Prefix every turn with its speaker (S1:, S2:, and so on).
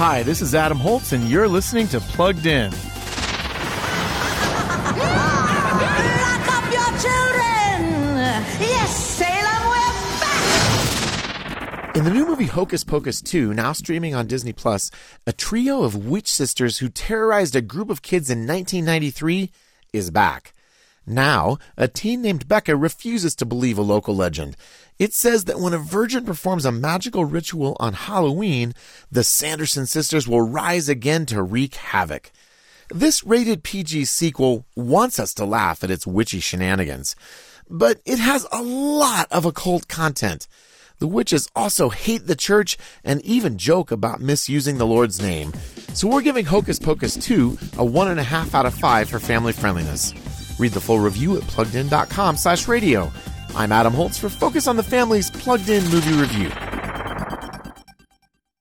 S1: Hi, this is Adam Holz, and you're listening to Plugged In.
S2: Lock up your children! Yes, Salem, we're back!
S3: In the new movie Hocus Pocus 2, now streaming on Disney Plus, a trio of witch sisters who terrorized a group of kids in 1993 is back. Now, a teen named Becca refuses to believe a local legend. It says that when a virgin performs a magical ritual on Halloween, the Sanderson sisters will rise again to wreak havoc. This rated PG sequel wants us to laugh at its witchy shenanigans, but it has a lot of occult content. The witches also hate the church and even joke about misusing the Lord's name. So we're giving Hocus Pocus 2 a one and a half out of five for family friendliness. Read the full review at pluggedin.com slash radio. I'm Adam Holz for Focus on the Family's Plugged In Movie Review.